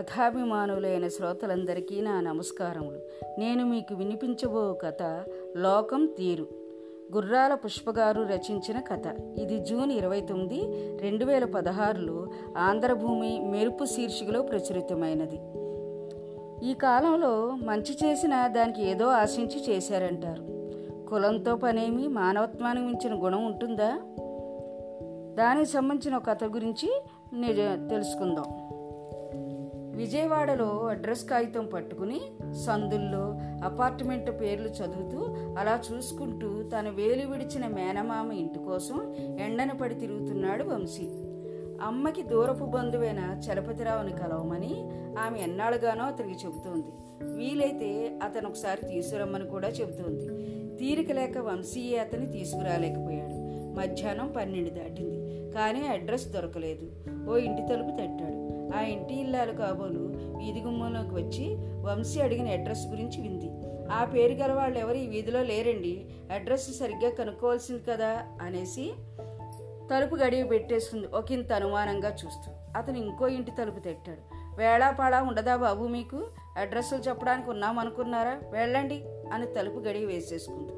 కథాభిమానులైన శ్రోతలందరికీ నా నమస్కారములు. నేను మీకు వినిపించబో కథ లోకం తీరు. గుర్రాల పుష్పగారు రచించిన కథ. ఇది జూన్ ఇరవై తొమ్మిది రెండు వేల పదహారులో ఆంధ్రభూమి మెరుపు శీర్షికలో ప్రచురితమైనది. ఈ కాలంలో మంచి చేసిన దానికి ఏదో ఆశించి చేశారంటారు. కులంతో పనేమి మానవత్వానికి మించిన గుణం ఉంటుందా? దానికి సంబంధించిన కథ గురించి తెలుసుకుందాం. విజయవాడలో అడ్రస్ కాగితం పట్టుకుని సందుల్లో అపార్ట్మెంట్ పేర్లు చదువుతూ అలా చూసుకుంటూ తన వేలు విడిచిన మేనమామ ఇంటి కోసం ఎండను పడి తిరుగుతున్నాడు వంశీ. అమ్మకి దూరపు బంధువైన చలపతిరావుని కలవమని ఆమె ఎన్నాళ్ళుగానో అతనికి చెబుతోంది. వీలైతే అతను ఒకసారి తీసుకురమ్మని కూడా చెబుతోంది. తీరిక లేక వంశీయే అతని తీసుకురాలేకపోయాడు. మధ్యాహ్నం పన్నెండు దాటింది. కానీ అడ్రస్ దొరకలేదు. ఓ ఇంటి తలుపు తట్టాడు. ఆ ఇంటి ఇల్లాలు కాబోలు వీధి గుమ్మంలోకి వచ్చి వంశీ అడిగిన అడ్రస్ గురించి వింది. ఆ పేరు గల వాళ్ళు ఎవరు ఈ వీధిలో లేరండి? అడ్రస్ సరిగ్గా కనుక్కోవాల్సింది కదా? అనేసి తలుపు గడివి పెట్టేసుకుంది ఒక ఇంత అనుమానంగా చూస్తూ. అతను ఇంకో ఇంటి తలుపు తెట్టాడు. వేళాపాడా ఉండదా బాబు మీకు? అడ్రస్లు చెప్పడానికి ఉన్నామనుకున్నారా వెళ్ళండి అని తలుపు గడివి వేసేసుకుంది.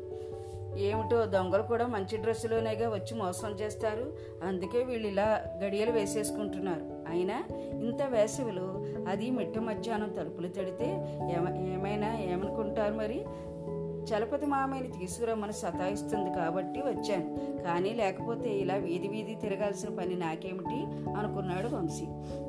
ఏమిటో దొంగలు కూడా మంచి డ్రెస్సులోనేగా వచ్చి మోసం చేస్తారు. అందుకే వీళ్ళు ఇలా గడియలు వేసేసుకుంటున్నారు. అయినా ఇంత వేసవిలో అది మిట్ట మధ్యాహ్నం తలుపులు తడితే ఏమ ఏమైనా ఏమనుకుంటారు మరి? చలపతి మామయ్యని తీసుకురమ్మని సతాయిస్తుంది కాబట్టి వచ్చాను. కానీ లేకపోతే ఇలా వీధి వీధి తిరగాల్సిన పని నాకేమిటి? అనుకున్నాడు వంశీ.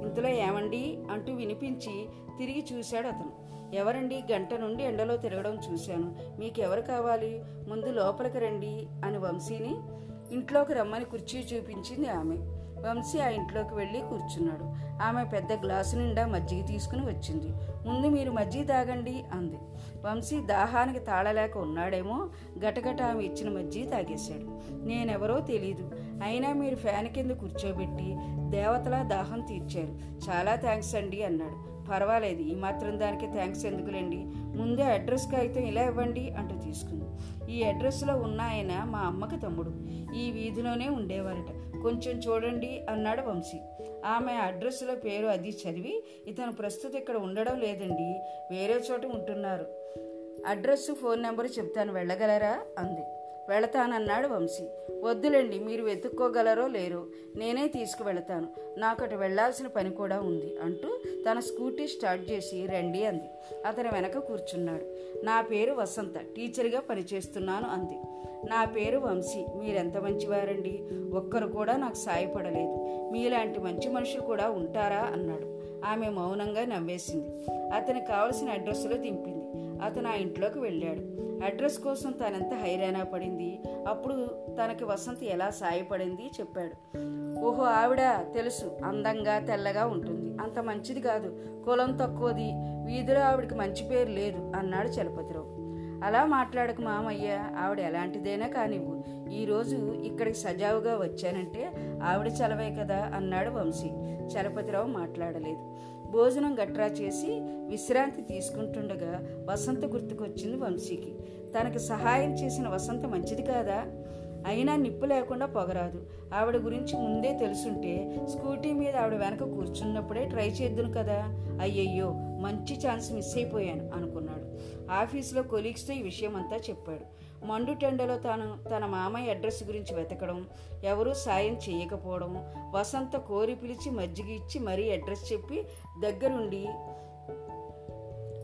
ఇంతలో ఏమండి? అంటూ వినిపించి తిరిగి చూశాడు అతను. ఎవరండి? గంట నుండి ఎండలో తిరగడం చూశాను. మీకెవరు కావాలి? ముందు లోపలికి రండి అని వంశీని ఇంట్లోకి రమ్మని కుర్చీ చూపించింది ఆమె. వంశీ ఆ ఇంట్లోకి వెళ్ళి కూర్చున్నాడు. ఆమె పెద్ద గ్లాసు నిండా మజ్జిగ తీసుకుని వచ్చింది. ముందు మీరు మజ్జిగ తాగండి అంది. వంశీ దాహానికి తాళలేక ఉన్నాడేమో గటగట ఆమె ఇచ్చిన మజ్జిగ తాగేశాడు. నేనెవరో తెలీదు. అయినా మీరు ఫ్యాన్ కింద కూర్చోబెట్టి దేవతలా దాహం తీర్చారు. చాలా థ్యాంక్స్ అండి అన్నాడు. పర్వాలేదు. ఈ మాత్రం దానికి థ్యాంక్స్ ఎందుకులేండి? ముందే అడ్రస్ కాగితం ఇలా ఇవ్వండి అంటూ తీసుకుంది. ఈ అడ్రస్లో ఉన్న ఆయన మా అమ్మకి తమ్ముడు. ఈ వీధిలోనే ఉండేవారట. కొంచెం చూడండి అన్నాడు వంశీ. ఆమె అడ్రస్లో పేరు అది చదివి ఇతను ప్రస్తుతం ఇక్కడ ఉండడం లేదండి వేరే చోట ఉంటున్నారు. అడ్రస్ ఫోన్ నెంబర్ చెప్తాను వెళ్ళగలరా? అంది. వెళతానన్నాడు వంశీ. వద్దులండి మీరు వెతుక్కోగలరో లేరో నేనే తీసుకువెళతాను. నాకటి వెళ్ళాల్సిన పని కూడా ఉంది అంటూ తన స్కూటీ స్టార్ట్ చేసి రండి అంది. అతని వెనక కూర్చున్నాడు. నా పేరు వసంత టీచర్గా పనిచేస్తున్నాను అంది. నా పేరు వంశీ మీరెంత మంచివారండి? ఒక్కరు కూడా నాకు సాయపడలేదు. మీలాంటి మంచి మనుషులు కూడా ఉంటారా? అన్నాడు. ఆమె మౌనంగా నవ్వేసింది. అతనికి కావలసిన అడ్రస్లో దింపింది. అతను ఆ ఇంట్లోకి వెళ్ళాడు. అడ్రస్ కోసం తనెంత హైరానా పడింది. అప్పుడు తనకి వసంత ఎలా సాయపడింది చెప్పాడు. ఓహో ఆవిడ తెలుసు అందంగా తెల్లగా ఉంటుంది. అంత మంచిది కాదు. కులం తక్కువది. వీధిలో ఆవిడకి మంచి పేరు లేదు అన్నాడు చలపతిరావు. అలా మాట్లాడక మామయ్య ఆవిడ ఎలాంటిదైనా కానివ్వు. ఈరోజు ఇక్కడికి సజావుగా వచ్చానంటే ఆవిడ చలవే కదా అన్నాడు వంశీ. చలపతిరావు మాట్లాడలేదు. భోజనం గట్రా చేసి విశ్రాంతి తీసుకుంటుండగా వసంత గుర్తుకొచ్చింది వంశీకి. తనకి సహాయం చేసిన వసంత మంచిది కాదా? అయినా నిప్పు లేకుండా పొగరాదు. ఆవిడ గురించి ముందే తెలుసుంటే స్కూటీ మీద ఆవిడ వెనక కూర్చున్నప్పుడే ట్రై చేద్దును కదా? అయ్యయ్యో మంచి ఛాన్స్ మిస్ అయిపోయాను అనుకున్నాడు. ఆఫీసులో కొలీగ్స్తో ఈ విషయం అంతా చెప్పాడు. మండుటెండలో తాను తన మామయ్య అడ్రస్ గురించి వెతకడం ఎవరూ సాయం చేయకపోవడం వసంత కోరి పిలిచి మజ్జిగ ఇచ్చి మరీ అడ్రస్ చెప్పి దగ్గరుండి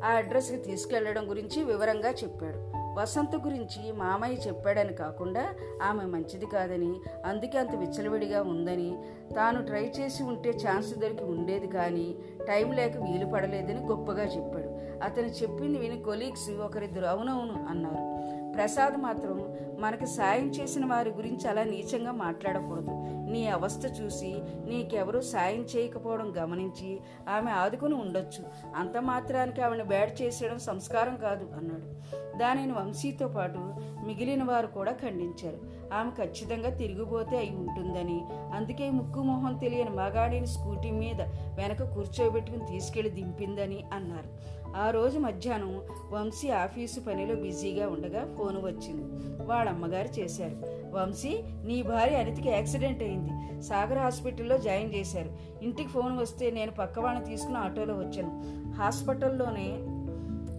ఆ అడ్రస్కి తీసుకెళ్ళడం గురించి వివరంగా చెప్పాడు. వసంత గురించి మామయ్య చెప్పాడని కాకుండా ఆమె మంచిది కాదని అందుకే అంత విచ్చలవిడిగా ఉందని తాను ట్రై చేసి ఉంటే ఛాన్స్ దొరికి ఉండేది కానీ టైం లేక వీలు పడలేదని గొప్పగా చెప్పాడు. అతను చెప్పింది విని కొలీగ్స్ ఒకరిద్దరు అవునవును అన్నారు. ప్రసాద్ మాత్రం మనకు సాయం చేసిన వారి గురించి అలా నీచంగా మాట్లాడకూడదు. నీ అవస్థ చూసి నీకెవరూ సాయం చేయకపోవడం గమనించి ఆమె ఆదుకుని ఉండొచ్చు. అంత మాత్రానికి ఆమెను బ్యాడ్ చేసేయడం సంస్కారం కాదు అన్నాడు. దానిని వంశీతో పాటు మిగిలిన వారు కూడా ఖండించారు. ఆమె ఖచ్చితంగా తిరిగిపోతే అయి ఉంటుందని. అందుకే ముక్కు మొహం తెలియని మగాడిని స్కూటీ మీద వెనక కూర్చోబెట్టుకుని తీసుకెళ్ళి దింపిందని అన్నారు. ఆ రోజు మధ్యాహ్నం వంశీ ఆఫీసు పనిలో బిజీగా ఉండగా ఫోన్ వచ్చింది. వాళ్ళ అమ్మగారు చేశారు. వంశీ నీ భార్య అనితికి యాక్సిడెంట్ అయింది. సాగర్ హాస్పిటల్లో జాయిన్ చేశారు. ఇంటికి ఫోన్ వస్తే నేను పక్క వాళ్ళని తీసుకుని ఆటోలో వచ్చాను. హాస్పిటల్లోనే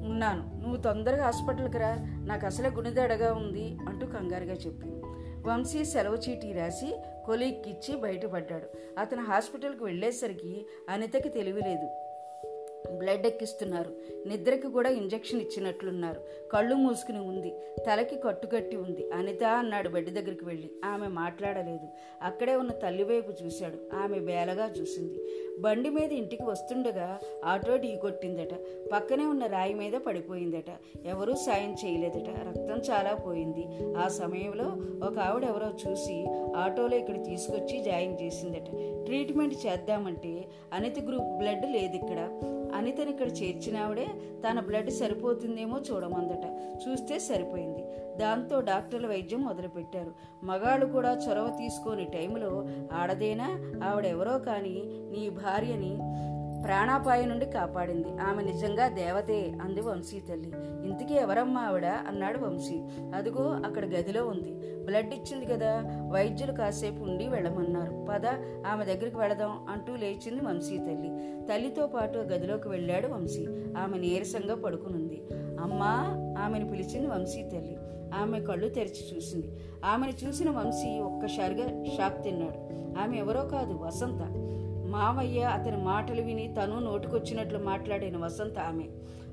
ఉన్నాను. నువ్వు తొందరగా హాస్పిటల్కి రా. నాకు అసలే గుణిదడగా ఉంది అంటూ కంగారుగా చెప్పింది. వంశీ సెలవు చీటీ రాసి కొలీక్కిచ్చి బయటపడ్డాడు. అతను హాస్పిటల్కి వెళ్ళేసరికి అనితకి తెలివిలేదు బ్లడ్ ఎక్కిస్తున్నారు. నిద్రకి కూడా ఇంజెక్షన్ ఇచ్చినట్లున్నారు. కళ్ళు మూసుకుని ఉంది. తలకి కట్టుకట్టి ఉంది. అనిత అన్నాడు బెడ్ దగ్గరికి వెళ్ళి. ఆమె మాట్లాడలేదు. అక్కడే ఉన్న తల్లి వైపు చూశాడు. ఆమె బేలగా చూసింది. బండి మీద ఇంటికి వస్తుండగా ఆటో ఢీ కొట్టిందట. పక్కనే ఉన్న రాయి మీద పడిపోయిందట. ఎవరూ సాయం చేయలేదట. రక్తం చాలా పోయింది. ఆ సమయంలో ఒక ఆవిడ ఎవరో చూసి ఆటోలో ఇక్కడ తీసుకొచ్చి జాయిన్ చేసిందట. ట్రీట్మెంట్ చేద్దామంటే అనిత గ్రూప్ బ్లడ్ లేదు ఇక్కడ అనితని ఇక్కడ చేర్చినావిడే తన బ్లడ్ సరిపోతుందేమో చూడమందట. చూస్తే సరిపోయింది. దాంతో డాక్టర్ల వైద్యం మొదలుపెట్టారు. మగాళ్ళు కూడా చొరవ తీసుకొని టైంలో ఆడదేనా? ఆవిడెవరో కానీ నీ భార్యని ప్రాణాపాయం నుండి కాపాడింది. ఆమె నిజంగా దేవతే అంది వంశీ తల్లి. ఇంతకీ ఎవరమ్మా ఆవిడ? అన్నాడు వంశీ. అదిగో అక్కడ గదిలో ఉంది. బ్లడ్ ఇచ్చింది కదా. వైద్యులు కాసేపు ఉండి వెళ్ళమన్నారు. పద ఆమె దగ్గరికి వెళదాం అంటూ లేచింది వంశీ తల్లి. తల్లితో పాటు గదిలోకి వెళ్ళాడు వంశీ. ఆమె నీరసంగా పడుకునుంది. అమ్మా ఆమెను పిలిచింది వంశీ తల్లి. ఆమె కళ్ళు తెరిచి చూసింది. ఆమెను చూసిన వంశీ ఒక్కసారిగా షాక్ తిన్నాడు. ఆమె ఎవరో కాదు వసంత. మామయ్య అతని మాటలు విని తను నోటుకొచ్చినట్లు మాట్లాడిన వసంత ఆమె.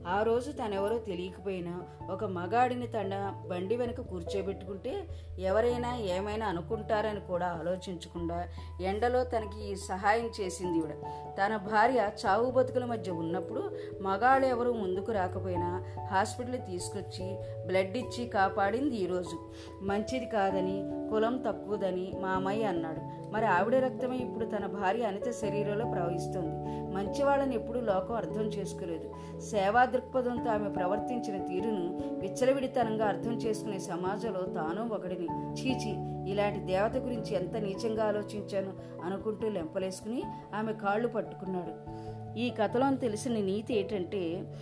ఆ రోజు తనెవరో తెలియకపోయినా ఒక మగాడిని తన బండి వెనక కూర్చోబెట్టుకుంటే ఎవరైనా ఏమైనా అనుకుంటారని కూడా ఆలోచించకుండా ఎండలో తనకి సహాయం చేసింది ఈవిడ. తన భార్య చావు బతుకుల మధ్య ఉన్నప్పుడు మగాళ్ళు ఎవరు ముందుకు రాకపోయినా హాస్పిటల్ తీసుకొచ్చి బ్లడ్ ఇచ్చి కాపాడింది ఈరోజు మంచిది కాదని కులం తక్కువదని మామయ్య అన్నాడు. మరి ఆవిడ రక్తమే ఇప్పుడు తన భార్య అనిత శరీరంలో ప్రవహిస్తుంది. మంచివాళ్ళని ఎప్పుడూ లోకం అర్థం చేసుకోలేదు. సేవా దృక్పథంతో ఆమె ప్రవర్తించిన తీరును విచ్చలవిడితనంగా అర్థం చేసుకునే సమాజంలో తాను ఒకడిని. చీచి ఇలాంటి దేవత గురించి ఎంత నీచంగా ఆలోచించాను అనుకుంటూ లెంపలేసుకుని ఆమె కాళ్ళు పట్టుకున్నాడు. ఈ కథలో తెలిసిన నీతి ఏంటంటే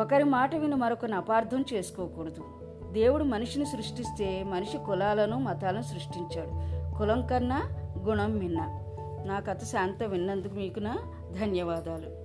ఒకరి మాట విని మరొకరిని అపార్థం చేసుకోకూడదు. దేవుడు మనిషిని సృష్టిస్తే మనిషి కులాలను మతాలను సృష్టించాడు. కులం కన్నా గుణం మిన్న. నా కథ శాంత విన్నందుకు మీకు నా ధన్యవాదాలు.